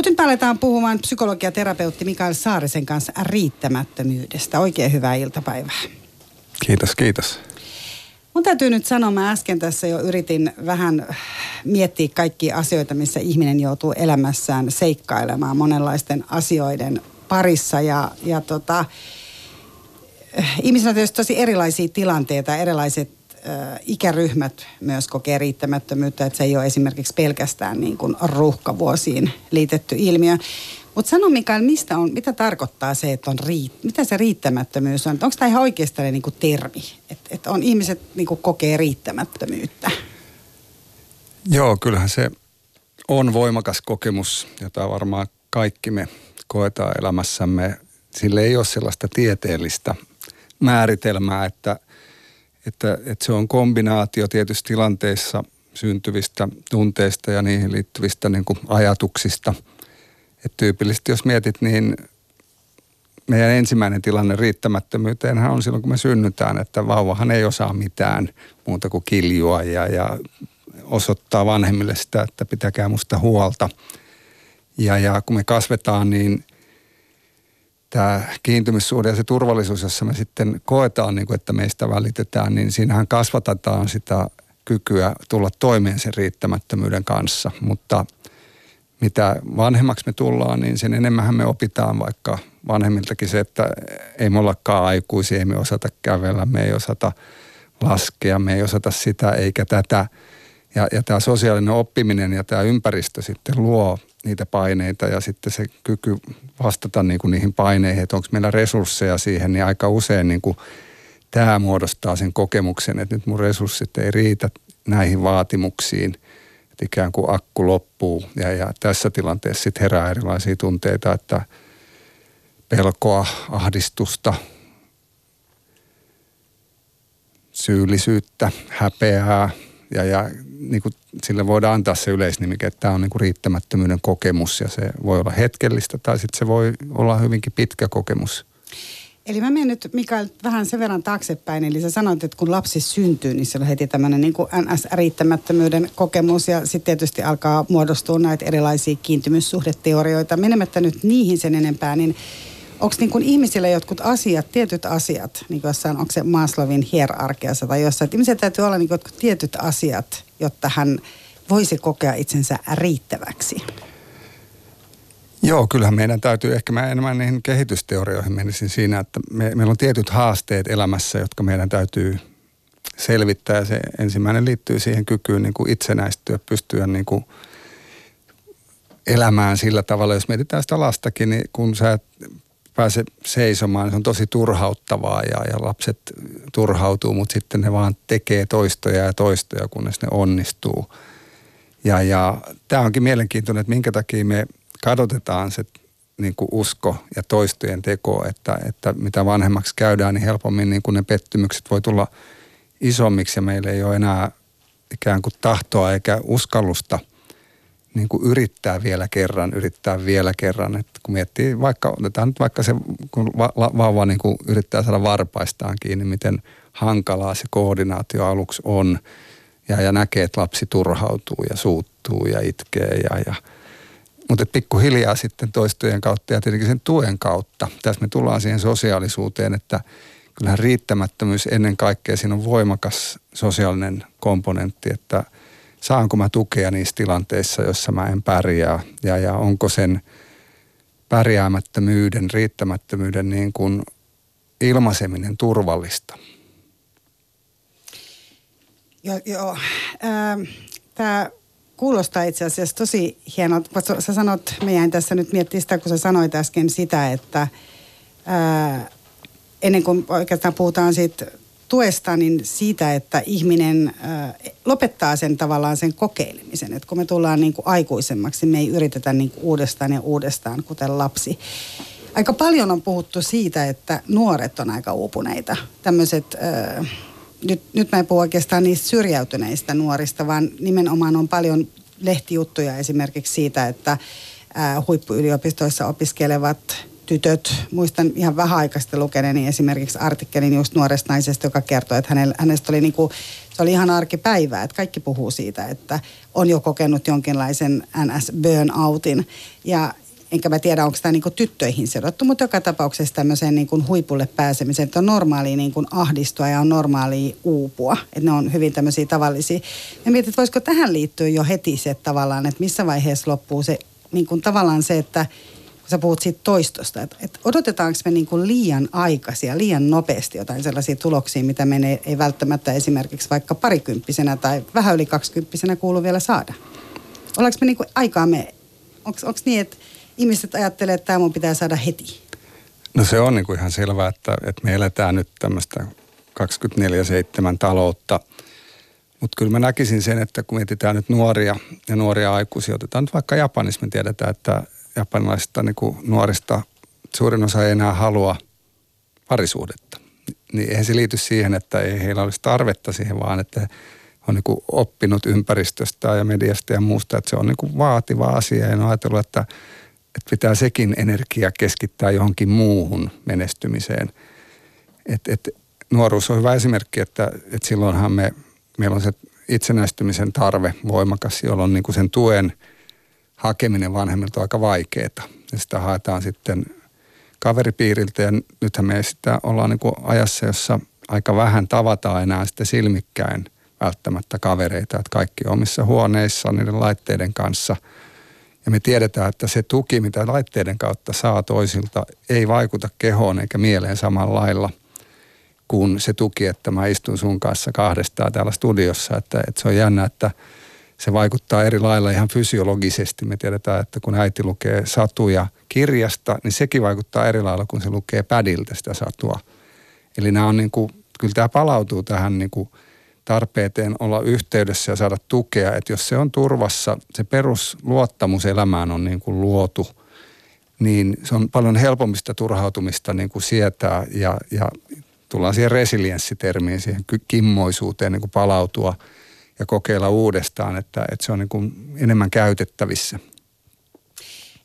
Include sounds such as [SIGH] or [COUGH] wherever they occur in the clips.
Mutta nyt aletaan puhumaan psykologiaterapeutti Mikael Saarisen kanssa riittämättömyydestä. Oikein hyvää iltapäivää. Kiitos, kiitos. Mun täytyy nyt sanoa, mä äsken tässä jo yritin vähän miettiä kaikkia asioita, missä ihminen joutuu elämässään seikkailemaan monenlaisten asioiden parissa. Ja, ja tota, ihmisillä on tietysti tosi erilaisia tilanteita, erilaiset ikäryhmät myös kokee riittämättömyyttä, että se ei ole esimerkiksi pelkästään niin kuin ruuhkavuosiin liitetty ilmiö. Mutta sano Mikael, mistä on, mitä tarkoittaa se, että on riit, mitä se riittämättömyys on? Onko tämä ihan oikeastaan niin kuin termi, että et on ihmiset niin kuin kokee riittämättömyyttä? Joo, kyllähän se on voimakas kokemus, jota varmaan kaikki me koetaan elämässämme. Sille ei ole sellaista tieteellistä määritelmää, että, että, että se on kombinaatio tietysti tilanteissa syntyvistä tunteista ja niihin liittyvistä niin kuin ajatuksista – et tyypillisesti jos mietit, niin meidän ensimmäinen tilanne riittämättömyyteenhän on silloin, kun me synnytään, että vauvahan ei osaa mitään muuta kuin kiljua ja, ja osoittaa vanhemmille sitä, että pitäkää musta huolta. Ja, ja kun me kasvetaan, niin tämä kiintymyssuhde ja se turvallisuus, jossa me sitten koetaan, niin kuin, että meistä välitetään, niin siinähän kasvatetaan sitä kykyä tulla toimeen sen riittämättömyyden kanssa. Mutta – mitä vanhemmaksi me tullaan, niin sen enemmän me opitaan vaikka vanhemmiltakin se, että ei me ollakaan aikuisia, ei me osata kävellä, me ei osata laskea, me ei osata sitä eikä tätä. Ja, ja tämä sosiaalinen oppiminen ja tämä ympäristö sitten luo niitä paineita ja sitten se kyky vastata niin kuin niihin paineihin, että onko meillä resursseja siihen, niin aika usein niin kuin tämä muodostaa sen kokemuksen, että nyt mun resurssit ei riitä näihin vaatimuksiin – että ikään kuin akku loppuu. Ja, ja tässä tilanteessa sitten herää erilaisia tunteita, että pelkoa, ahdistusta, syyllisyyttä, häpeää ja, ja niin kuin sille voidaan antaa se yleisnimike, että tämä on niin kuin riittämättömyyden kokemus ja se voi olla hetkellistä tai sitten se voi olla hyvinkin pitkä kokemus. Eli mä menen nyt Mikael vähän sen verran taaksepäin. Eli sä sanoit, että kun lapsi syntyy, niin se on heti tämmöinen niin NS-riittämättömyyden kokemus. Ja sitten tietysti alkaa muodostua näitä erilaisia kiintymyssuhdeteorioita. Menemättä nyt niihin sen enempää, niin onko niin kuin ihmisille jotkut asiat, tietyt asiat, niin kuin jossain, onko se Maslowin hierarkiassa tai jossain, että ihmisillä täytyy olla niin kuin tietyt asiat, jotta hän voisi kokea itsensä riittäväksi? Joo, kyllähän meidän täytyy, ehkä mä enemmän niihin kehitysteorioihin menisin siinä, että me, meillä on tietyt haasteet elämässä, jotka meidän täytyy selvittää. Ja se ensimmäinen liittyy siihen kykyyn niin kuin itsenäistyä, pystyä niin kuin elämään sillä tavalla. Jos mietitään sitä lastakin, niin kun sä et pääse seisomaan, niin se on tosi turhauttavaa ja, ja lapset turhautuu, mutta sitten ne vaan tekee toistoja ja toistoja, kunnes ne onnistuu. Ja, ja tämä onkin mielenkiintoinen, että minkä takia me – kadotetaan se niin kuin usko ja toistojen teko, että, että mitä vanhemmaksi käydään, niin helpommin niin kuin ne pettymykset voi tulla isommiksi ja meillä ei ole enää ikään kuin tahtoa eikä uskallusta niin kuin yrittää vielä kerran, yrittää vielä kerran. että kun miettii vaikka, otetaan nyt vaikka se, kun va, vauva niin kuin yrittää saada varpaistaan kiinni, miten hankalaa se koordinaatio aluksi on ja, ja näkee, että lapsi turhautuu ja suuttuu ja itkee ja, ja – mutta pikkuhiljaa sitten toistojen kautta ja tietenkin sen tuen kautta. Tässä me tullaan siihen sosiaalisuuteen, että kyllähän riittämättömyys ennen kaikkea siinä on voimakas sosiaalinen komponentti, että saanko mä tukea niissä tilanteissa, joissa mä en pärjää ja, ja onko sen pärjäämättömyyden, riittämättömyyden niin kuin ilmaiseminen turvallista. Joo, joo. Ähm, Tämä kuulostaa itse asiassa tosi hienolta. Sä sanot, me jäin tässä nyt miettimään sitä, kun sä sanoit äsken sitä, että ää, ennen kuin oikeastaan puhutaan siitä tuesta, niin siitä, että ihminen ää, lopettaa sen tavallaan sen kokeilemisen. Että kun me tullaan niin kuin aikuisemmaksi, me ei yritetä niin kuin uudestaan ja uudestaan, kuten lapsi. Aika paljon on puhuttu siitä, että nuoret on aika uupuneita. Tämmöiset... Ää, nyt, nyt mä en puhu oikeastaan niistä syrjäytyneistä nuorista, vaan nimenomaan on paljon lehtijuttuja esimerkiksi siitä, että ää, huippuyliopistoissa opiskelevat tytöt. Muistan ihan vähän aikaista lukeneeni esimerkiksi artikkelin just nuoresta naisesta, joka kertoi, että hänellä, hänestä oli niinku, se oli ihan arkipäivää, että kaikki puhuu siitä, että on jo kokenut jonkinlaisen NS-burnoutin. Ja enkä mä tiedä, onko tämä niinku tyttöihin sidottu, mutta joka tapauksessa tämmöiseen niinku huipulle pääsemiseen, että on normaalia niinku ahdistua ja on normaalia uupua. Että ne on hyvin tämmöisiä tavallisia. Ja mietin, että voisiko tähän liittyä jo heti se tavallaan, että missä vaiheessa loppuu se niinku tavallaan se, että sä puhut siitä toistosta, että, että odotetaanko me niinku liian aikaisia, liian nopeasti jotain sellaisia tuloksia, mitä me ei, ei välttämättä esimerkiksi vaikka parikymppisenä tai vähän yli kaksikymppisenä kuulu vielä saada. Ollaanko me niinku aikaamme, onko niin, että ihmiset ajattelee, että tämä mun pitää saada heti? No se on niin kuin ihan selvää, että, että me eletään nyt tämmöistä 24-7 taloutta. Mutta kyllä mä näkisin sen, että kun mietitään nyt nuoria ja nuoria aikuisia, otetaan nyt vaikka Japanissa, me tiedetään, että japanilaisista niin kuin nuorista suurin osa ei enää halua parisuudetta. Niin eihän se liity siihen, että ei heillä olisi tarvetta siihen, vaan että on niin kuin oppinut ympäristöstä ja mediasta ja muusta, että se on niin kuin vaativa asia ja on ajatellut, että – että pitää sekin energia keskittää johonkin muuhun menestymiseen. Et, et, nuoruus on hyvä esimerkki, että et silloinhan me, meillä on se itsenäistymisen tarve voimakas, jolloin niin kuin sen tuen hakeminen vanhemmilta on aika vaikeaa. Ja sitä haetaan sitten kaveripiiriltä ja nythän me sitä ollaan niin kuin ajassa, jossa aika vähän tavataan enää sitten silmikkäin välttämättä kavereita, että kaikki omissa huoneissa niiden laitteiden kanssa – ja me tiedetään, että se tuki, mitä laitteiden kautta saa toisilta, ei vaikuta kehoon eikä mieleen samalla lailla kuin se tuki, että mä istun sun kanssa kahdestaan täällä studiossa. Että, että se on jännä, että se vaikuttaa eri lailla ihan fysiologisesti. Me tiedetään, että kun äiti lukee satuja kirjasta, niin sekin vaikuttaa eri lailla, kun se lukee pädiltä sitä satua. Eli nämä on niin kuin, kyllä tämä palautuu tähän niin kuin – tarpeeteen olla yhteydessä ja saada tukea. Että jos se on turvassa, se perusluottamus elämään on niin kuin luotu, niin se on paljon helpommista turhautumista niin kuin sietää ja, ja tullaan siihen resilienssitermiin, siihen kimmoisuuteen niin kuin palautua ja kokeilla uudestaan, että, että se on niin kuin enemmän käytettävissä.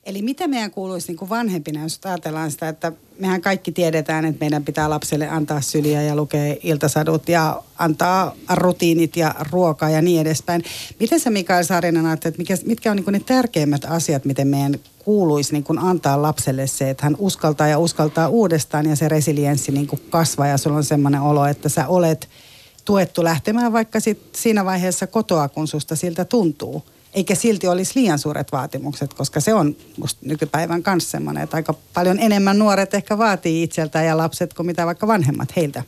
Eli mitä meidän kuuluisi niin kuin vanhempina, jos ajatellaan sitä, että mehän kaikki tiedetään, että meidän pitää lapselle antaa syliä ja lukea iltasadut ja antaa rutiinit ja ruokaa ja niin edespäin. Miten sä Mikael Saarinen ajattelet, että mitkä on niin ne tärkeimmät asiat, miten meidän kuuluisi niin kuin antaa lapselle se, että hän uskaltaa ja uskaltaa uudestaan ja se resilienssi niin kuin kasvaa ja sulla on semmoinen olo, että sä olet tuettu lähtemään vaikka sit siinä vaiheessa kotoa, kun susta siltä tuntuu – eikä silti olisi liian suuret vaatimukset, koska se on musta nykypäivän kanssa semmoinen, että aika paljon enemmän nuoret ehkä vaatii itseltään ja lapset kuin mitä vaikka vanhemmat heiltä.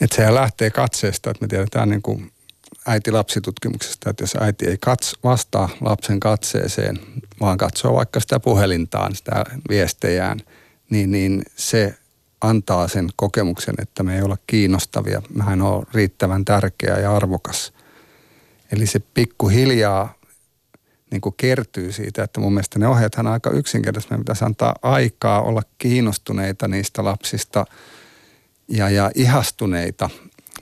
Että sehän lähtee katseesta, että me tiedetään niin kuin äiti-lapsitutkimuksesta, että jos äiti ei kats, vastaa lapsen katseeseen, vaan katsoo vaikka sitä puhelintaan, sitä viestejään, niin, niin se antaa sen kokemuksen, että me ei olla kiinnostavia, mehän on riittävän tärkeä ja arvokas. Eli se pikkuhiljaa niin kuin kertyy siitä, että mun mielestä ne ohjeethan on aika yksinkertaisesti. Meidän pitäisi antaa aikaa olla kiinnostuneita niistä lapsista ja, ja ihastuneita.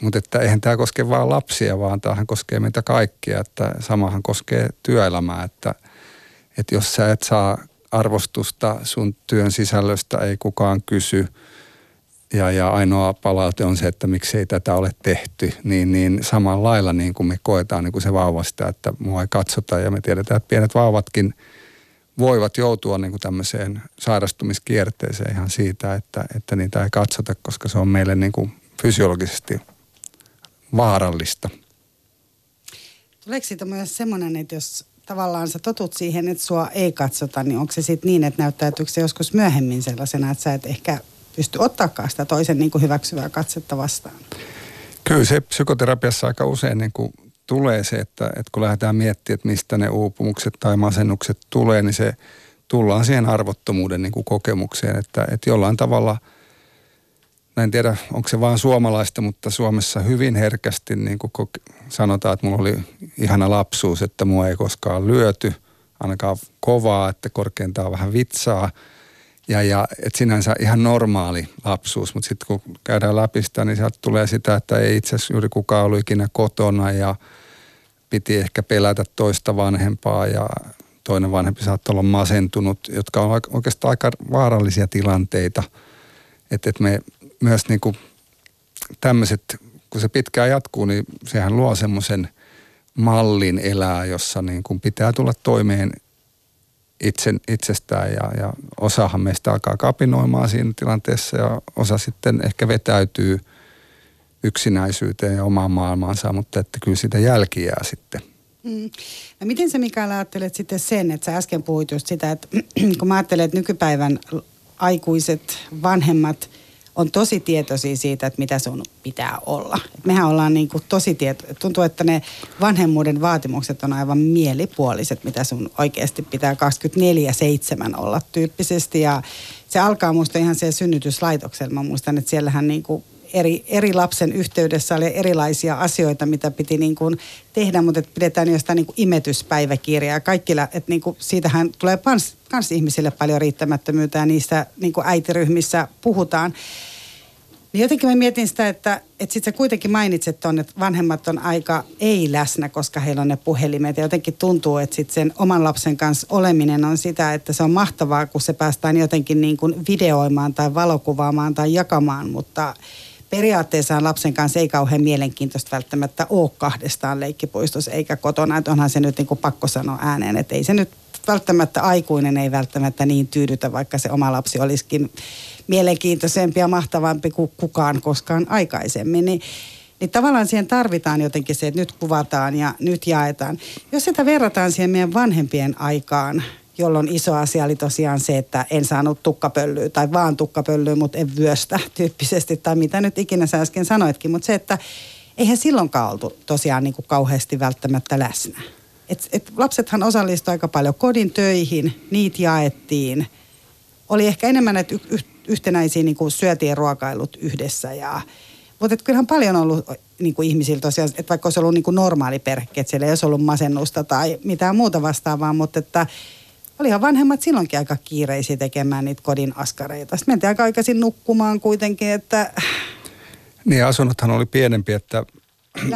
Mutta että eihän tämä koske vain lapsia, vaan tämähän koskee meitä kaikkia. Että samahan koskee työelämää, että, että jos sä et saa arvostusta sun työn sisällöstä, ei kukaan kysy – ja, ja ainoa palaute on se, että miksei tätä ole tehty, niin, niin samalla lailla niin kuin me koetaan niin kuin se vauvasta, että mua ei katsota ja me tiedetään, että pienet vauvatkin voivat joutua niin kuin tämmöiseen sairastumiskierteeseen ihan siitä, että, että niitä ei katsota, koska se on meille niin kuin fysiologisesti vaarallista. Tuleeko siitä myös semmoinen, että jos tavallaan sä totut siihen, että sua ei katsota, niin onko se sitten niin, että näyttäytyykö se joskus myöhemmin sellaisena, että sä et ehkä pysty ottaakaan sitä toisen niin kuin hyväksyvää katsetta vastaan. Kyllä se psykoterapiassa aika usein niin kuin tulee se, että, että kun lähdetään miettimään, että mistä ne uupumukset tai masennukset tulee, niin se tullaan siihen arvottomuuden niin kuin kokemukseen, että, että jollain tavalla, en tiedä onko se vaan suomalaista, mutta Suomessa hyvin herkästi niin kuin sanotaan, että mulla oli ihana lapsuus, että mua ei koskaan lyöty, ainakaan kovaa, että korkeintaan vähän vitsaa – ja, ja et sinänsä ihan normaali lapsuus, mutta sitten kun käydään läpi sitä, niin sieltä tulee sitä, että ei itse asiassa juuri kukaan ollut ikinä kotona ja piti ehkä pelätä toista vanhempaa ja toinen vanhempi saattaa olla masentunut, jotka on oikeastaan aika vaarallisia tilanteita. Että et me myös niin kuin tämmöiset, kun se pitkään jatkuu, niin sehän luo semmoisen mallin elää, jossa niin kuin pitää tulla toimeen itse, itsestään ja, ja osahan meistä alkaa kapinoimaan siinä tilanteessa ja osa sitten ehkä vetäytyy yksinäisyyteen ja omaan maailmaansa, mutta että kyllä sitä jälki jää sitten. Mm. No miten sä Mikael ajattelet sitten sen, että sä äsken puhuit just sitä, että [CLEARS THROAT] kun mä ajattelen, että nykypäivän aikuiset vanhemmat – on tosi tietoisia siitä, että mitä sun pitää olla. Mehän ollaan niin kuin tosi tieto, tuntuu, että ne vanhemmuuden vaatimukset on aivan mielipuoliset, mitä sun oikeasti pitää 24-7 olla tyyppisesti. Ja se alkaa muista ihan se synnytyslaitoksella. Mä muistan, että siellähän niin kuin eri, eri lapsen yhteydessä oli erilaisia asioita, mitä piti niin kuin tehdä, mutta että pidetään jostain niin kuin imetyspäiväkirjaa. Kaikilla, että niin kuin siitähän tulee kans, kans ihmisille paljon riittämättömyyttä ja niistä niin kuin äitiryhmissä puhutaan. Niin jotenkin mä mietin sitä, että, että sitten sä kuitenkin mainitset tuonne, että vanhemmat on aika ei läsnä, koska heillä on ne puhelimet. Ja jotenkin tuntuu, että sitten sen oman lapsen kanssa oleminen on sitä, että se on mahtavaa, kun se päästään jotenkin niin kuin videoimaan tai valokuvaamaan tai jakamaan, mutta periaatteessa lapsen kanssa ei kauhean mielenkiintoista välttämättä ole kahdestaan leikkipuistossa eikä kotona. Että onhan se nyt niin kuin pakko sanoa ääneen, että ei se nyt välttämättä aikuinen ei välttämättä niin tyydytä, vaikka se oma lapsi olisikin mielenkiintoisempi ja mahtavampi kuin kukaan koskaan aikaisemmin. Niin, niin tavallaan siihen tarvitaan jotenkin se, että nyt kuvataan ja nyt jaetaan. Jos sitä verrataan siihen meidän vanhempien aikaan, jolloin iso asia oli tosiaan se, että en saanut tukkapöllyä tai vaan tukkapöllyä, mutta en vyöstä [LAUGHS] tyyppisesti tai mitä nyt ikinä sä äsken sanoitkin. Mutta se, että eihän silloinkaan oltu tosiaan niin kuin kauheasti välttämättä läsnä. Et, et lapsethan osallistuivat aika paljon kodin töihin, niitä jaettiin. Oli ehkä enemmän, että y- yhtenäisiä niin kuin syötiin ruokailut yhdessä ja mutta kyllähän paljon on ollut niin kuin ihmisillä tosiaan, että vaikka olisi ollut niin kuin normaali perhe, että siellä ei olisi ollut masennusta tai mitään muuta vastaavaa, mutta että olihan vanhemmat silloinkin aika kiireisiä tekemään niitä kodin askareita. Sitten mentiin aika aikaisin nukkumaan kuitenkin, että... Niin asunnothan oli pienempi, että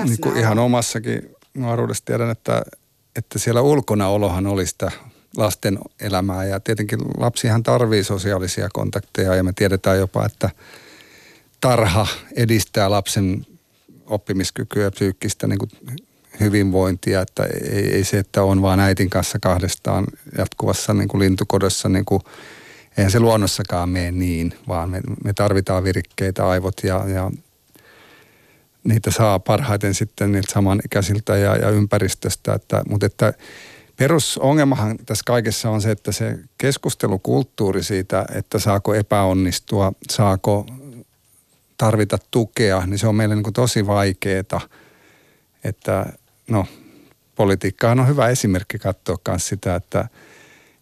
niin kuin ihan omassakin nuoruudessa tiedän, että, että siellä ulkona olohan oli sitä lasten elämää ja tietenkin lapsihan tarvii sosiaalisia kontakteja ja me tiedetään jopa, että tarha edistää lapsen oppimiskykyä ja psyykkistä niin kuin hyvinvointia, että ei, ei se, että on vaan äitin kanssa kahdestaan jatkuvassa niin kuin lintukodossa, niin kuin, eihän se luonnossakaan mene niin, vaan me, me tarvitaan virikkeitä aivot ja, ja niitä saa parhaiten sitten niiltä samanikäisiltä ja, ja ympäristöstä, että, mutta että perusongelmahan tässä kaikessa on se, että se keskustelukulttuuri siitä, että saako epäonnistua, saako tarvita tukea, niin se on meille niin kuin tosi vaikeaa. Että no, politiikkahan on hyvä esimerkki katsoa myös sitä, että,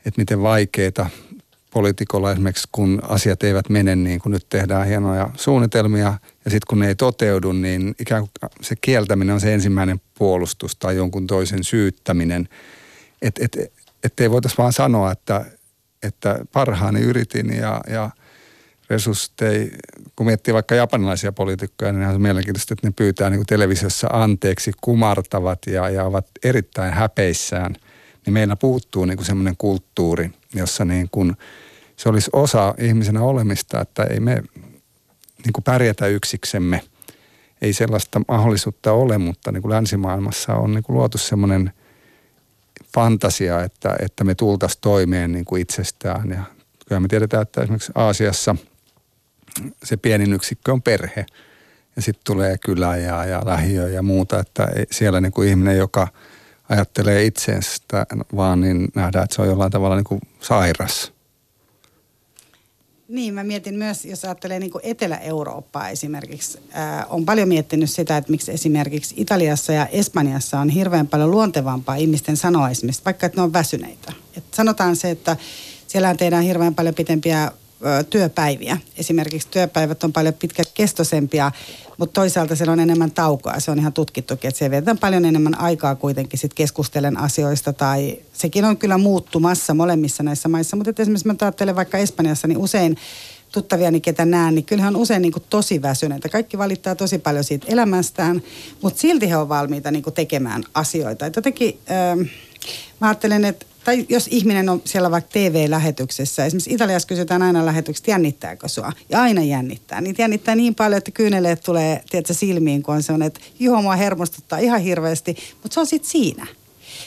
että miten vaikeita poliitikolla esimerkiksi, kun asiat eivät mene niin kuin nyt tehdään hienoja suunnitelmia ja sitten kun ne ei toteudu, niin ikään kuin se kieltäminen on se ensimmäinen puolustus tai jonkun toisen syyttäminen. Että et, et ei voitaisiin vaan sanoa, että, että parhaani yritin ja, ja – resurssit ei, kun miettii vaikka japanilaisia poliitikkoja, niin on mielenkiintoista, että ne pyytää niin televisiossa anteeksi, kumartavat ja, ja ovat erittäin häpeissään. Niin meillä puuttuu niin semmoinen kulttuuri, jossa niin kuin se olisi osa ihmisenä olemista, että ei me niin kuin pärjätä yksiksemme. Ei sellaista mahdollisuutta ole, mutta niin kuin länsimaailmassa on niin kuin luotu semmoinen fantasia, että, että me tultaisiin toimeen niin kuin itsestään. Ja kyllä me tiedetään, että esimerkiksi Aasiassa – se pienin yksikkö on perhe. Ja sitten tulee kylä ja, ja lähiö ja muuta, että siellä niin kuin ihminen, joka ajattelee itsestä vaan, niin nähdään, että se on jollain tavalla niin kuin sairas. Niin, mä mietin myös, jos ajattelee niin Etelä-Eurooppaa esimerkiksi, ää, on paljon miettinyt sitä, että miksi esimerkiksi Italiassa ja Espanjassa on hirveän paljon luontevampaa ihmisten sanoa esimerkiksi, vaikka että ne on väsyneitä. Et sanotaan se, että siellä tehdään hirveän paljon pitempiä työpäiviä. Esimerkiksi työpäivät on paljon pitkäkestoisempia, mutta toisaalta siellä on enemmän taukoa. Se on ihan tutkittukin, että se vietetään paljon enemmän aikaa kuitenkin sit keskustelen asioista. Tai sekin on kyllä muuttumassa molemmissa näissä maissa. Mutta esimerkiksi mä ajattelen vaikka Espanjassa, niin usein tuttaviani, ketä näen, niin kyllähän on usein niin kuin tosi väsyneitä. Kaikki valittaa tosi paljon siitä elämästään, mutta silti he on valmiita niin kuin tekemään asioita. Et jotenkin, äh, mä ajattelen, että tai jos ihminen on siellä vaikka TV-lähetyksessä, esimerkiksi Italiassa kysytään aina lähetyksestä, jännittääkö sua? Ja aina jännittää. Niitä jännittää niin paljon, että kyyneleet tulee tiedätkö, silmiin, kun on se on, että juho mua hermostuttaa ihan hirveästi, mutta se on sitten siinä.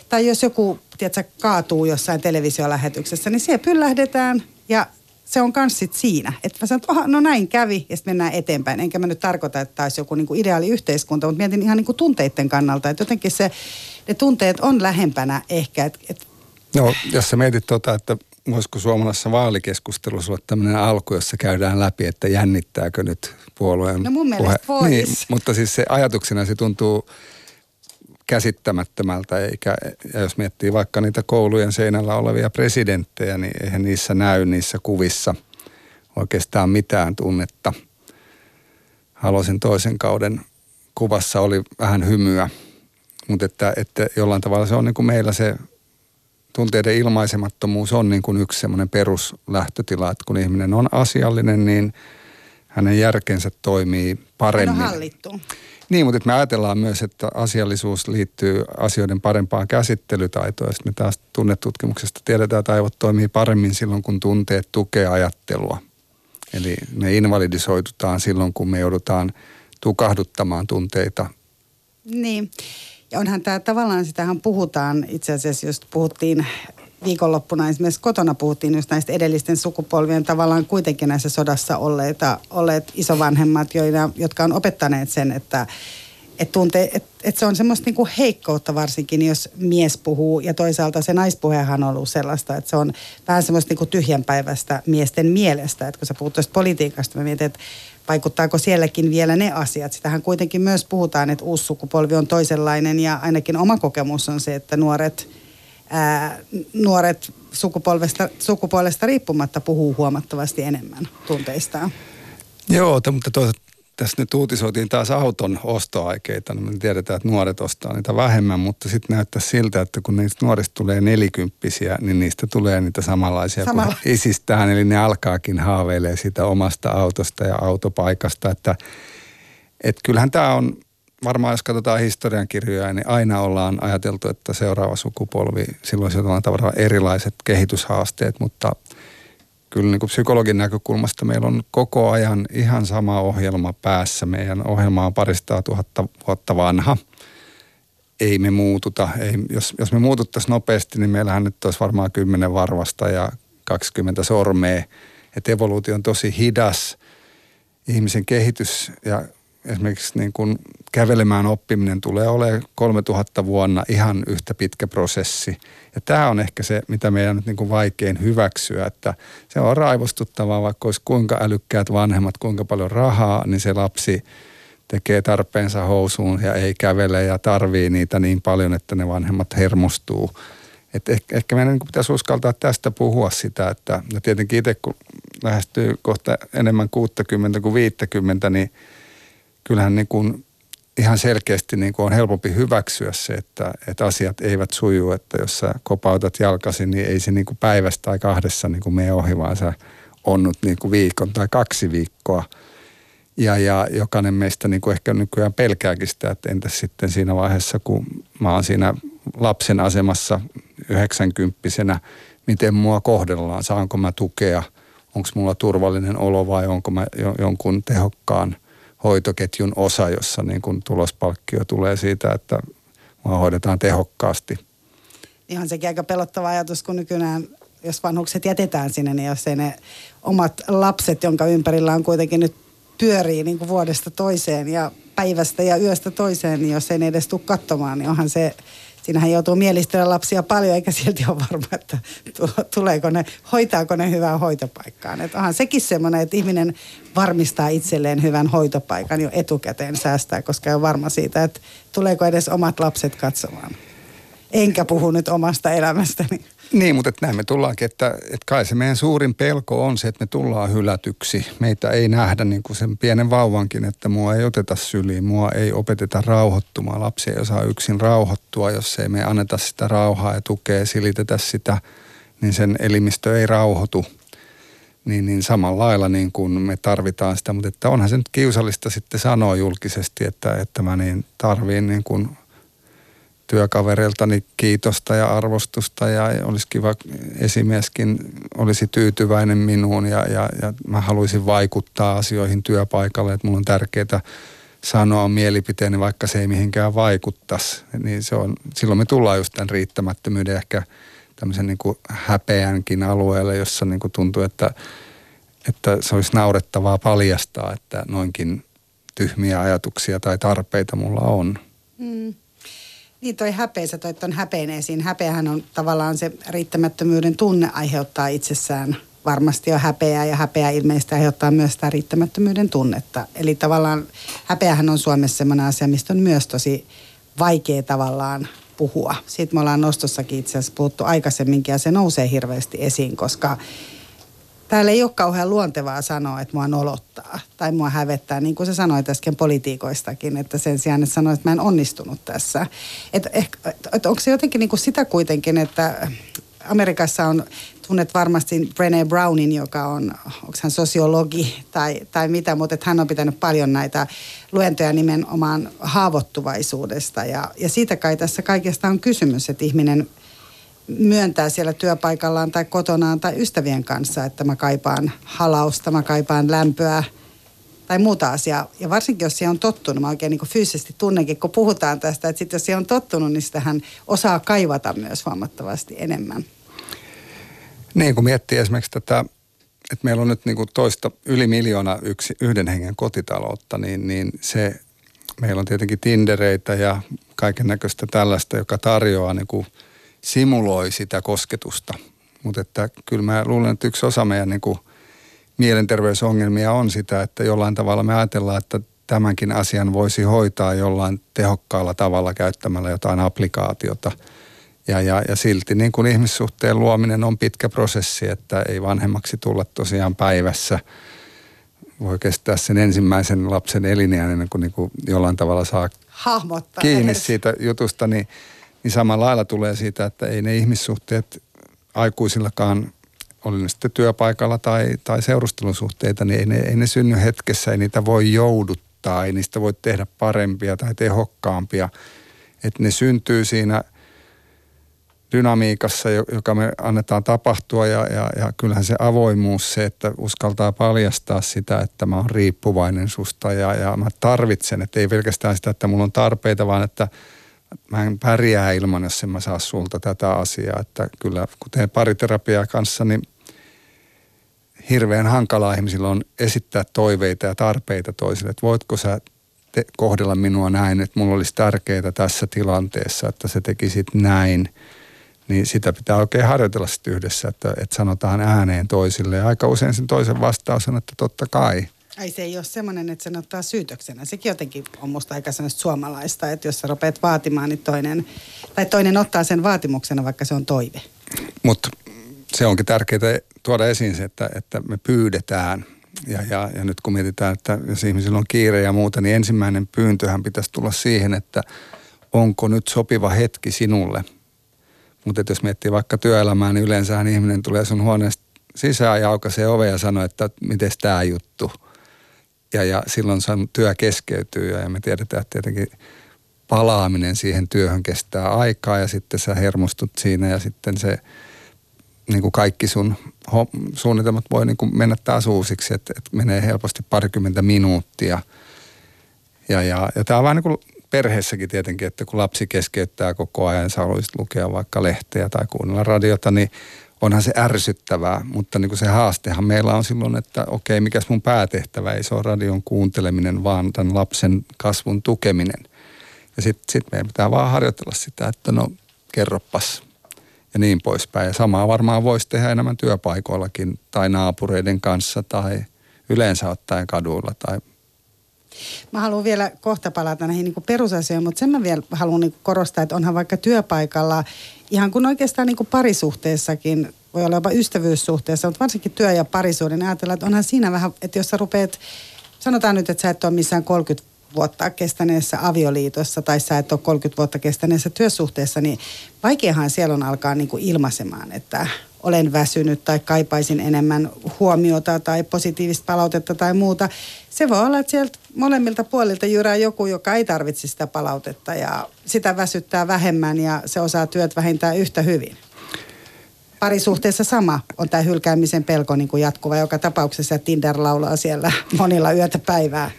Tai jos joku, tiedätkö, kaatuu jossain televisiolähetyksessä, niin siellä pyllähdetään ja se on kans sit siinä. Että mä sanon, että no näin kävi ja sitten mennään eteenpäin. Enkä mä nyt tarkoita, että olisi joku niinku ideaali yhteiskunta, mutta mietin ihan niinku tunteiden kannalta. Että jotenkin se, ne tunteet on lähempänä ehkä. Et, et... No, jos sä mietit tota, että voisiko suomalaisessa vaalikeskustelussa olla tämmöinen alku, jossa käydään läpi, että jännittääkö nyt puolueen No mun mielestä puhe. Niin, mutta siis se ajatuksena se tuntuu käsittämättömältä, eikä, ja jos miettii vaikka niitä koulujen seinällä olevia presidenttejä, niin eihän niissä näy niissä kuvissa oikeastaan mitään tunnetta. Haluaisin toisen kauden kuvassa oli vähän hymyä, mutta että, että jollain tavalla se on niin kuin meillä se tunteiden ilmaisemattomuus on niin kuin yksi semmoinen peruslähtötila, että kun ihminen on asiallinen, niin hänen järkensä toimii paremmin. on hallittu. Niin, mutta me ajatellaan myös, että asiallisuus liittyy asioiden parempaan käsittelytaitoon. Sitten me taas tunnetutkimuksesta tiedetään, että aivot toimii paremmin silloin, kun tunteet tukee ajattelua. Eli me invalidisoitutaan silloin, kun me joudutaan tukahduttamaan tunteita. Niin. Ja onhan tämä tavallaan, sitähän puhutaan itse asiassa, jos puhuttiin viikonloppuna esimerkiksi kotona puhuttiin just näistä edellisten sukupolvien tavallaan kuitenkin näissä sodassa olleita, olleet isovanhemmat, joina, jotka on opettaneet sen, että et tunte, et, et se on semmoista niinku heikkoutta varsinkin, jos mies puhuu. Ja toisaalta se naispuhehan on ollut sellaista, että se on vähän semmoista niinku tyhjänpäiväistä miesten mielestä. Että kun sä puhut tuosta politiikasta, mä mietin, että vaikuttaako sielläkin vielä ne asiat. Sitähän kuitenkin myös puhutaan, että uusi sukupolvi on toisenlainen ja ainakin oma kokemus on se, että nuoret – ää, nuoret sukupolvesta, sukupuolesta riippumatta puhuu huomattavasti enemmän tunteistaan. Joo, mutta toisaalta tässä nyt uutisoitiin taas auton ostoaikeita, niin me tiedetään, että nuoret ostaa niitä vähemmän, mutta sitten näyttää siltä, että kun niistä nuorista tulee nelikymppisiä, niin niistä tulee niitä samanlaisia Samalla. kuin [LAUGHS] isistään, eli ne alkaakin haaveilee sitä omasta autosta ja autopaikasta, että et kyllähän tämä on varmaan jos katsotaan historiankirjoja, niin aina ollaan ajateltu, että seuraava sukupolvi, silloin jollain tavalla erilaiset kehityshaasteet, mutta kyllä niin kuin psykologin näkökulmasta meillä on koko ajan ihan sama ohjelma päässä. Meidän ohjelma on parista tuhatta vuotta vanha. Ei me muututa. Ei, jos, jos me muututtaisiin nopeasti, niin meillähän nyt olisi varmaan kymmenen varvasta ja 20 sormea. Että evoluutio on tosi hidas. Ihmisen kehitys ja esimerkiksi niin kuin kävelemään oppiminen tulee olemaan 3000 vuonna ihan yhtä pitkä prosessi. Ja tämä on ehkä se, mitä meidän nyt niin kuin vaikein hyväksyä, että se on raivostuttavaa, vaikka olisi kuinka älykkäät vanhemmat, kuinka paljon rahaa, niin se lapsi tekee tarpeensa housuun ja ei kävele ja tarvii niitä niin paljon, että ne vanhemmat hermostuu. Et ehkä, ehkä meidän niin pitäisi uskaltaa tästä puhua sitä, että ja tietenkin itse kun lähestyy kohta enemmän 60 kuin 50, niin – kyllähän niin kuin ihan selkeästi niin kuin on helpompi hyväksyä se, että, että asiat eivät suju, että jos sä kopautat jalkasi, niin ei se niin kuin päivästä tai kahdessa niin kuin mene ohi, vaan sä onnut niin kuin viikon tai kaksi viikkoa. Ja, ja jokainen meistä niin kuin ehkä nykyään pelkääkin sitä, että entäs sitten siinä vaiheessa, kun mä oon siinä lapsen asemassa 90 miten mua kohdellaan, saanko mä tukea, onko mulla turvallinen olo vai onko mä jonkun tehokkaan – hoitoketjun osa, jossa niin kuin tulospalkkio tulee siitä, että mua hoidetaan tehokkaasti. Ihan sekin aika pelottava ajatus, kun nykyään jos vanhukset jätetään sinne, niin jos ei ne omat lapset, jonka ympärillä on kuitenkin nyt pyörii niin kuin vuodesta toiseen ja päivästä ja yöstä toiseen, niin jos ei ne edes tule katsomaan, niin onhan se siinähän joutuu mielistellä lapsia paljon, eikä silti ole varma, että tuleeko ne, hoitaako ne hyvää hoitopaikkaan. Että onhan sekin semmoinen, että ihminen varmistaa itselleen hyvän hoitopaikan jo etukäteen säästää, koska on varma siitä, että tuleeko edes omat lapset katsomaan. Enkä puhu nyt omasta elämästäni. Niin, mutta että näin me tullaankin, että, että kai se meidän suurin pelko on se, että me tullaan hylätyksi. Meitä ei nähdä niin kuin sen pienen vauvankin, että mua ei oteta syliin, mua ei opeteta rauhoittumaan. Lapsi ei osaa yksin rauhoittua, jos ei me anneta sitä rauhaa ja tukea, silitetä sitä, niin sen elimistö ei rauhoitu. Niin, niin samalla lailla niin kuin me tarvitaan sitä, mutta että onhan se nyt kiusallista sitten sanoa julkisesti, että, että mä niin tarviin niin kuin työkavereiltani kiitosta ja arvostusta ja olisi kiva esimieskin olisi tyytyväinen minuun ja, ja, ja mä haluaisin vaikuttaa asioihin työpaikalle, että mulla on tärkeää sanoa mielipiteeni, vaikka se ei mihinkään vaikuttaisi. Niin se on, silloin me tullaan just tämän riittämättömyyden ehkä tämmöisen niin kuin häpeänkin alueelle, jossa niin kuin tuntuu, että, että se olisi naurettavaa paljastaa, että noinkin tyhmiä ajatuksia tai tarpeita mulla on. Mm. Niin toi häpeä, sä toit ton häpeineisiin. Häpeähän on tavallaan se riittämättömyyden tunne aiheuttaa itsessään varmasti jo häpeää ja häpeä ilmeisesti aiheuttaa myös sitä riittämättömyyden tunnetta. Eli tavallaan häpeähän on Suomessa sellainen asia, mistä on myös tosi vaikea tavallaan puhua. Siitä me ollaan nostossakin itse asiassa puhuttu aikaisemminkin ja se nousee hirveästi esiin, koska täällä ei ole kauhean luontevaa sanoa, että mua nolottaa tai mua hävettää, niin kuin se sanoi äsken politiikoistakin, että sen sijaan, että sanoi, että mä en onnistunut tässä. Että et, et onko se jotenkin niin kuin sitä kuitenkin, että Amerikassa on, tunnet varmasti Brené Brownin, joka on, onko hän sosiologi tai, tai mitä, mutta että hän on pitänyt paljon näitä luentoja nimenomaan haavoittuvaisuudesta. Ja, ja siitä kai tässä kaikesta on kysymys, että ihminen – myöntää siellä työpaikallaan tai kotonaan tai ystävien kanssa, että mä kaipaan halausta, mä kaipaan lämpöä tai muuta asiaa. Ja varsinkin, jos siihen on tottunut, mä oikein niin kuin fyysisesti tunnenkin, kun puhutaan tästä, että sitten jos siihen on tottunut, niin sitähän osaa kaivata myös huomattavasti enemmän. Niin, kun miettii esimerkiksi tätä, että meillä on nyt niin kuin toista yli miljoona yksi, yhden hengen kotitaloutta, niin, niin se, meillä on tietenkin Tindereitä ja kaiken näköistä tällaista, joka tarjoaa niin kuin – simuloi sitä kosketusta. Mutta että kyllä mä luulen, että yksi osa meidän niin kuin mielenterveysongelmia on sitä, että jollain tavalla me ajatellaan, että tämänkin asian voisi hoitaa jollain tehokkaalla tavalla käyttämällä jotain applikaatiota. Ja, ja, ja silti niin kuin ihmissuhteen luominen on pitkä prosessi, että ei vanhemmaksi tulla tosiaan päivässä. Voi kestää sen ensimmäisen lapsen elinjään ennen kuin, niin kuin jollain tavalla saa Hahmottaa kiinni edes. siitä jutusta. Niin niin samalla lailla tulee siitä, että ei ne ihmissuhteet aikuisillakaan, oli ne sitten työpaikalla tai, tai seurustelusuhteita, niin ei ne, ei ne synny hetkessä, ei niitä voi jouduttaa, ei niistä voi tehdä parempia tai tehokkaampia. Että ne syntyy siinä dynamiikassa, joka me annetaan tapahtua ja, ja, ja kyllähän se avoimuus, se, että uskaltaa paljastaa sitä, että mä oon riippuvainen susta ja, ja mä tarvitsen, että ei pelkästään sitä, että mulla on tarpeita, vaan että – mä en pärjää ilman, jos en mä saa sulta tätä asiaa. Että kyllä, kun teen pariterapiaa kanssa, niin hirveän hankalaa ihmisillä on esittää toiveita ja tarpeita toisille. Että voitko sä te- kohdella minua näin, että mulla olisi tärkeää tässä tilanteessa, että se tekisit näin. Niin sitä pitää oikein harjoitella sitten yhdessä, että, että sanotaan ääneen toisille. Ja aika usein sen toisen vastaus on, että totta kai – Ai se ei ole semmoinen, että sen ottaa syytöksenä. Sekin jotenkin on musta aika suomalaista, että jos sä rupeat vaatimaan, niin toinen, tai toinen ottaa sen vaatimuksena, vaikka se on toive. Mutta se onkin tärkeää tuoda esiin se, että, että me pyydetään. Ja, ja, ja nyt kun mietitään, että jos ihmisillä on kiire ja muuta, niin ensimmäinen pyyntöhän pitäisi tulla siihen, että onko nyt sopiva hetki sinulle. Mutta jos miettii vaikka työelämää, niin yleensähän ihminen tulee sun huoneesta sisään ja aukaisee ove ja sanoo, että miten tämä juttu – ja, ja silloin sun työ keskeytyy ja me tiedetään, että tietenkin palaaminen siihen työhön kestää aikaa ja sitten sä hermostut siinä ja sitten se niin kuin kaikki sun suunnitelmat voi niin kuin mennä taas uusiksi, että, että menee helposti parikymmentä minuuttia. Ja, ja, ja tämä on vähän niin kuin perheessäkin tietenkin, että kun lapsi keskeyttää koko ajan, sä haluaisit lukea vaikka lehteä tai kuunnella radiota, niin onhan se ärsyttävää, mutta niin kuin se haastehan meillä on silloin, että okei, mikäs mun päätehtävä ei se ole radion kuunteleminen, vaan tämän lapsen kasvun tukeminen. Ja sitten sit meidän pitää vaan harjoitella sitä, että no kerroppas ja niin poispäin. Ja samaa varmaan voisi tehdä enemmän työpaikoillakin tai naapureiden kanssa tai yleensä ottaen kaduilla tai Mä haluan vielä kohta palata näihin niin perusasioihin, mutta sen mä vielä haluan niin korostaa, että onhan vaikka työpaikalla, ihan kun oikeastaan niin parisuhteessakin, voi olla jopa ystävyyssuhteessa, mutta varsinkin työ- ja parisuuden, niin ajatellaan, että onhan siinä vähän, että jos sä rupeat, sanotaan nyt, että sä et ole missään 30 vuotta kestäneessä avioliitossa tai sä et ole 30 vuotta kestäneessä työsuhteessa, niin vaikeahan siellä on alkaa niin kuin ilmaisemaan, että olen väsynyt tai kaipaisin enemmän huomiota tai positiivista palautetta tai muuta. Se voi olla, että sieltä molemmilta puolilta jyrää joku, joka ei tarvitse sitä palautetta ja sitä väsyttää vähemmän ja se osaa työt vähintään yhtä hyvin. Parisuhteessa sama on tämä hylkäämisen pelko niin kuin jatkuva. Joka tapauksessa Tinder laulaa siellä monilla yötä päivää.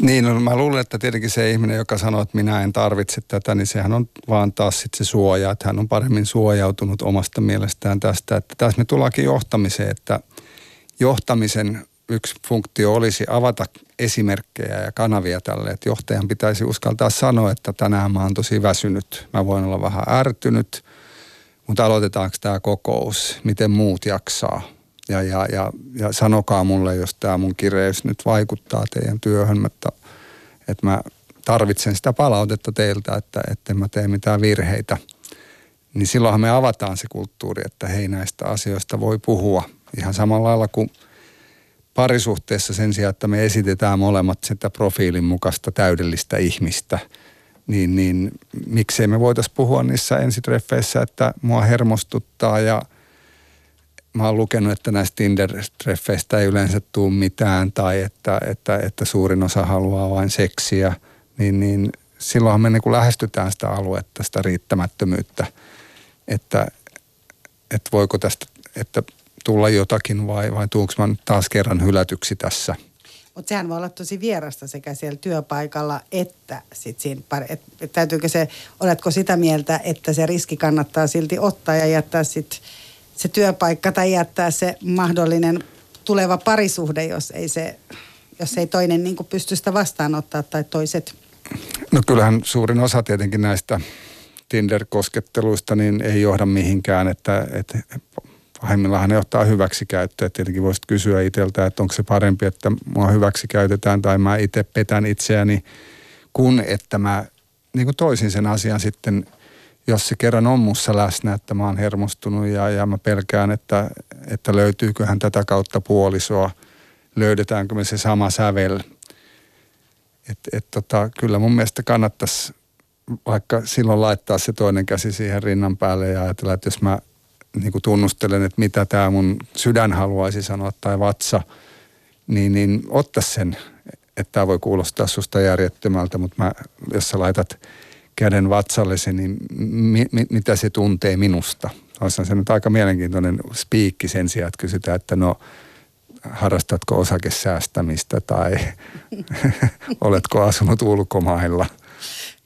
Niin, no, mä luulen, että tietenkin se ihminen, joka sanoo, että minä en tarvitse tätä, niin sehän on vaan taas sitten se suoja, että hän on paremmin suojautunut omasta mielestään tästä. Että tässä me tullaankin johtamiseen, että johtamisen yksi funktio olisi avata esimerkkejä ja kanavia tälle, että johtajan pitäisi uskaltaa sanoa, että tänään mä oon tosi väsynyt, mä voin olla vähän ärtynyt, mutta aloitetaanko tämä kokous, miten muut jaksaa, ja, ja, ja, ja sanokaa mulle, jos tämä mun kireys nyt vaikuttaa teidän työhön, että, että mä tarvitsen sitä palautetta teiltä, että, että mä tee mitään virheitä. Niin silloinhan me avataan se kulttuuri, että hei näistä asioista voi puhua. Ihan samalla lailla kuin parisuhteessa sen sijaan, että me esitetään molemmat sitä profiilin mukaista täydellistä ihmistä, niin, niin miksei me voitaisiin puhua niissä ensitreffeissä, että mua hermostuttaa ja – mä oon lukenut, että näistä Tinder-treffeistä ei yleensä tule mitään tai että, että, että suurin osa haluaa vain seksiä, niin, niin silloinhan me niin kuin lähestytään sitä aluetta, sitä riittämättömyyttä, että, että voiko tästä että tulla jotakin vai, vai tuunko mä nyt taas kerran hylätyksi tässä. Mutta sehän voi olla tosi vierasta sekä siellä työpaikalla että sitten siinä, et, et täytyykö se, oletko sitä mieltä, että se riski kannattaa silti ottaa ja jättää sitten se työpaikka tai jättää se mahdollinen tuleva parisuhde, jos ei, se, jos ei toinen niin kuin pysty sitä vastaanottaa tai toiset? No kyllähän suurin osa tietenkin näistä Tinder-kosketteluista niin ei johda mihinkään, että, että pahimmillaan ne johtaa hyväksikäyttöä. Tietenkin voisit kysyä itseltä, että onko se parempi, että mua hyväksi käytetään tai mä itse petän itseäni, kun että mä niin kuin toisin sen asian sitten – jos se kerran on mussa läsnä, että mä oon hermostunut ja, ja mä pelkään, että, että löytyyköhän tätä kautta puolisoa, löydetäänkö me se sama sävel. Et, et tota, kyllä mun mielestä kannattaisi vaikka silloin laittaa se toinen käsi siihen rinnan päälle ja ajatella, että jos mä niin kuin tunnustelen, että mitä tämä mun sydän haluaisi sanoa tai vatsa, niin, niin otta sen, että tämä voi kuulostaa susta järjettömältä, mutta mä, jos sä laitat käden vatsallesi, niin mi, mi, mitä se tuntee minusta? Olisihan se nyt aika mielenkiintoinen spiikki sen sijaan, että kysytään, että no harrastatko osakesäästämistä tai [LAUGHS] oletko asunut ulkomailla?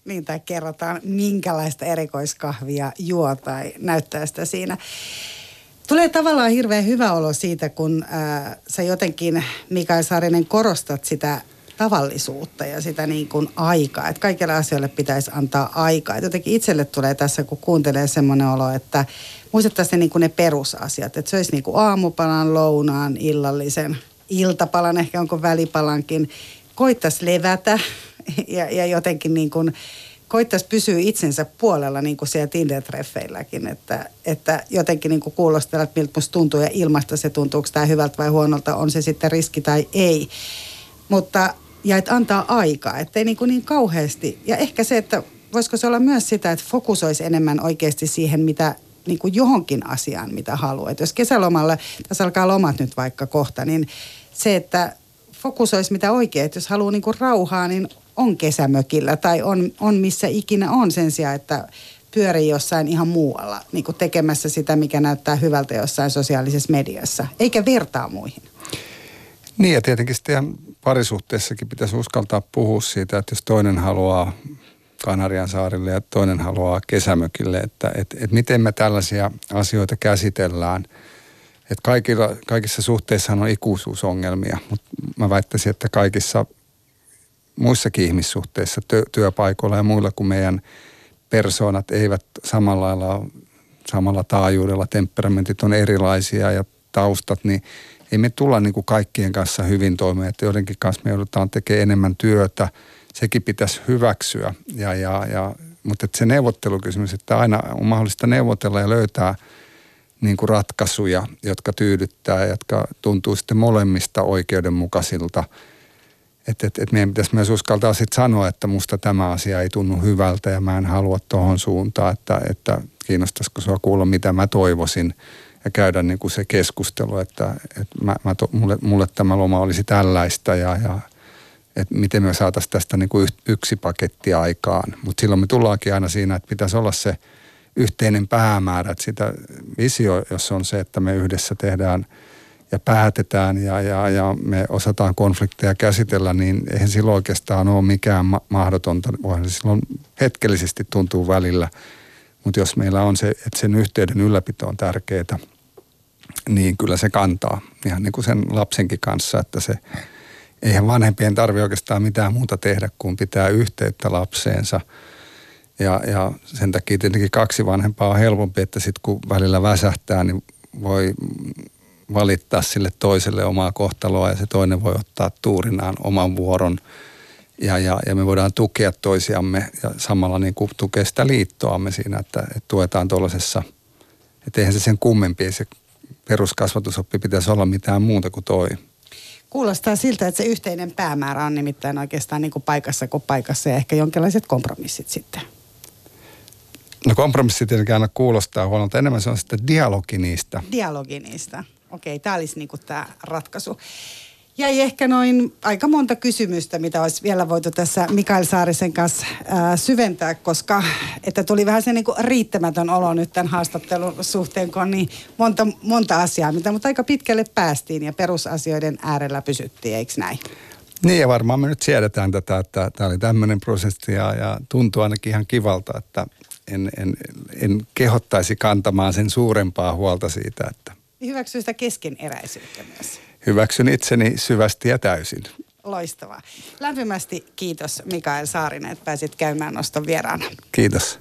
Niin, tai kerrotaan, minkälaista erikoiskahvia juo tai näyttää sitä siinä. Tulee tavallaan hirveän hyvä olo siitä, kun äh, sä jotenkin, Mikael Saarinen, korostat sitä tavallisuutta ja sitä niin kuin aikaa. Että kaikille asioille pitäisi antaa aikaa. Et jotenkin itselle tulee tässä, kun kuuntelee semmoinen olo, että muistettaisiin niin kuin ne perusasiat. Että se olisi niin kuin aamupalan, lounaan, illallisen, iltapalan, ehkä onko välipalankin. Koittaisi levätä [LAUGHS] ja, ja jotenkin niin kuin koittaisi pysyä itsensä puolella niin kuin siellä Tinder-treffeilläkin, että, että jotenkin niin kuin kuulostella, että miltä musta tuntuu ja ilmasta se tuntuuko tämä hyvältä vai huonolta, on se sitten riski tai ei. Mutta ja että antaa aikaa, ettei niin, kuin niin kauheasti. Ja ehkä se, että voisiko se olla myös sitä, että fokusoisi enemmän oikeasti siihen, mitä niin kuin johonkin asiaan, mitä haluaa. Että jos kesälomalla, tässä alkaa lomat nyt vaikka kohta, niin se, että fokusoisi mitä oikein, että jos haluaa niin kuin rauhaa, niin on kesämökillä tai on, on missä ikinä on sen sijaan, että pyörii jossain ihan muualla niin kuin tekemässä sitä, mikä näyttää hyvältä jossain sosiaalisessa mediassa, eikä vertaa muihin. Niin ja tietenkin sitten parisuhteessakin pitäisi uskaltaa puhua siitä, että jos toinen haluaa Kanarian saarille ja toinen haluaa kesämökille, että et, et miten me tällaisia asioita käsitellään. Että kaikilla, kaikissa suhteissa on ikuisuusongelmia, mutta mä väittäisin, että kaikissa muissakin ihmissuhteissa, työ, työpaikoilla ja muilla kuin meidän persoonat eivät samalla lailla samalla taajuudella, temperamentit on erilaisia ja taustat, niin ei me tulla niin kuin kaikkien kanssa hyvin toimeen, että joidenkin kanssa me joudutaan tekemään enemmän työtä. Sekin pitäisi hyväksyä, ja, ja, ja, mutta se neuvottelukysymys, että aina on mahdollista neuvotella ja löytää niin kuin ratkaisuja, jotka tyydyttää, jotka tuntuu sitten molemmista oikeudenmukaisilta. Että et, et meidän pitäisi myös uskaltaa sitten sanoa, että musta tämä asia ei tunnu hyvältä ja mä en halua tuohon suuntaan, että, että kiinnostaisiko sua kuulla, mitä mä toivoisin ja käydä niin kuin se keskustelu, että, että mä, mä to, mulle, mulle tämä loma olisi tällaista ja, ja että miten me saataisiin tästä niin kuin yksi paketti aikaan. Mutta silloin me tullaankin aina siinä, että pitäisi olla se yhteinen päämäärä, että sitä visio, jos on se, että me yhdessä tehdään ja päätetään ja, ja, ja me osataan konflikteja käsitellä, niin eihän silloin oikeastaan ole mikään ma- mahdotonta. Voihan se silloin hetkellisesti tuntuu välillä, mutta jos meillä on se, että sen yhteyden ylläpito on tärkeää, niin kyllä se kantaa ihan niin kuin sen lapsenkin kanssa, että se eihän vanhempien tarvitse oikeastaan mitään muuta tehdä kuin pitää yhteyttä lapseensa. Ja, ja sen takia tietenkin kaksi vanhempaa on helpompi, että sitten kun välillä väsähtää, niin voi valittaa sille toiselle omaa kohtaloa ja se toinen voi ottaa tuurinaan oman vuoron. Ja, ja, ja me voidaan tukea toisiamme ja samalla niin kuin tukea sitä liittoamme siinä, että, että tuetaan tuollaisessa, että eihän se sen kummempi, se peruskasvatusoppi pitäisi olla mitään muuta kuin toi. Kuulostaa siltä, että se yhteinen päämäärä on nimittäin oikeastaan niin kuin paikassa kuin paikassa ja ehkä jonkinlaiset kompromissit sitten. No kompromissi tietenkin aina kuulostaa huonolta. Enemmän se on sitten dialogi niistä. Dialogi niistä. Okei, tämä olisi niin kuin tämä ratkaisu jäi ehkä noin aika monta kysymystä, mitä olisi vielä voitu tässä Mikael Saarisen kanssa ää, syventää, koska että tuli vähän se niin kuin riittämätön olo nyt tämän haastattelun suhteen, kun on niin monta, monta asiaa, mitä, mutta aika pitkälle päästiin ja perusasioiden äärellä pysyttiin, eikö näin? Niin ja varmaan me nyt siedetään tätä, että tämä oli tämmöinen prosessi ja, ja tuntuu ainakin ihan kivalta, että en, en, en kehottaisi kantamaan sen suurempaa huolta siitä, että... Hyväksyy sitä keskeneräisyyttä myös hyväksyn itseni syvästi ja täysin. Loistavaa. Lämpimästi kiitos Mikael Saarinen, että pääsit käymään noston vieraana. Kiitos.